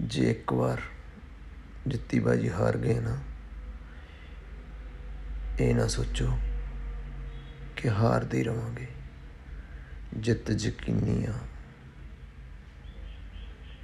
ਜੇ ਇੱਕ ਵਾਰ ਜਿੱਤੀ ਬਾਜੀ ਹਾਰ ਗਏ ਨਾ, ਇਹ ਨਾ ਸੋਚੋ ਕਿ ਹਾਰਦੇ ਹੀ ਰਵਾਂਗੇ। ਜਿੱਤ ਯਕੀਨੀ ਆ।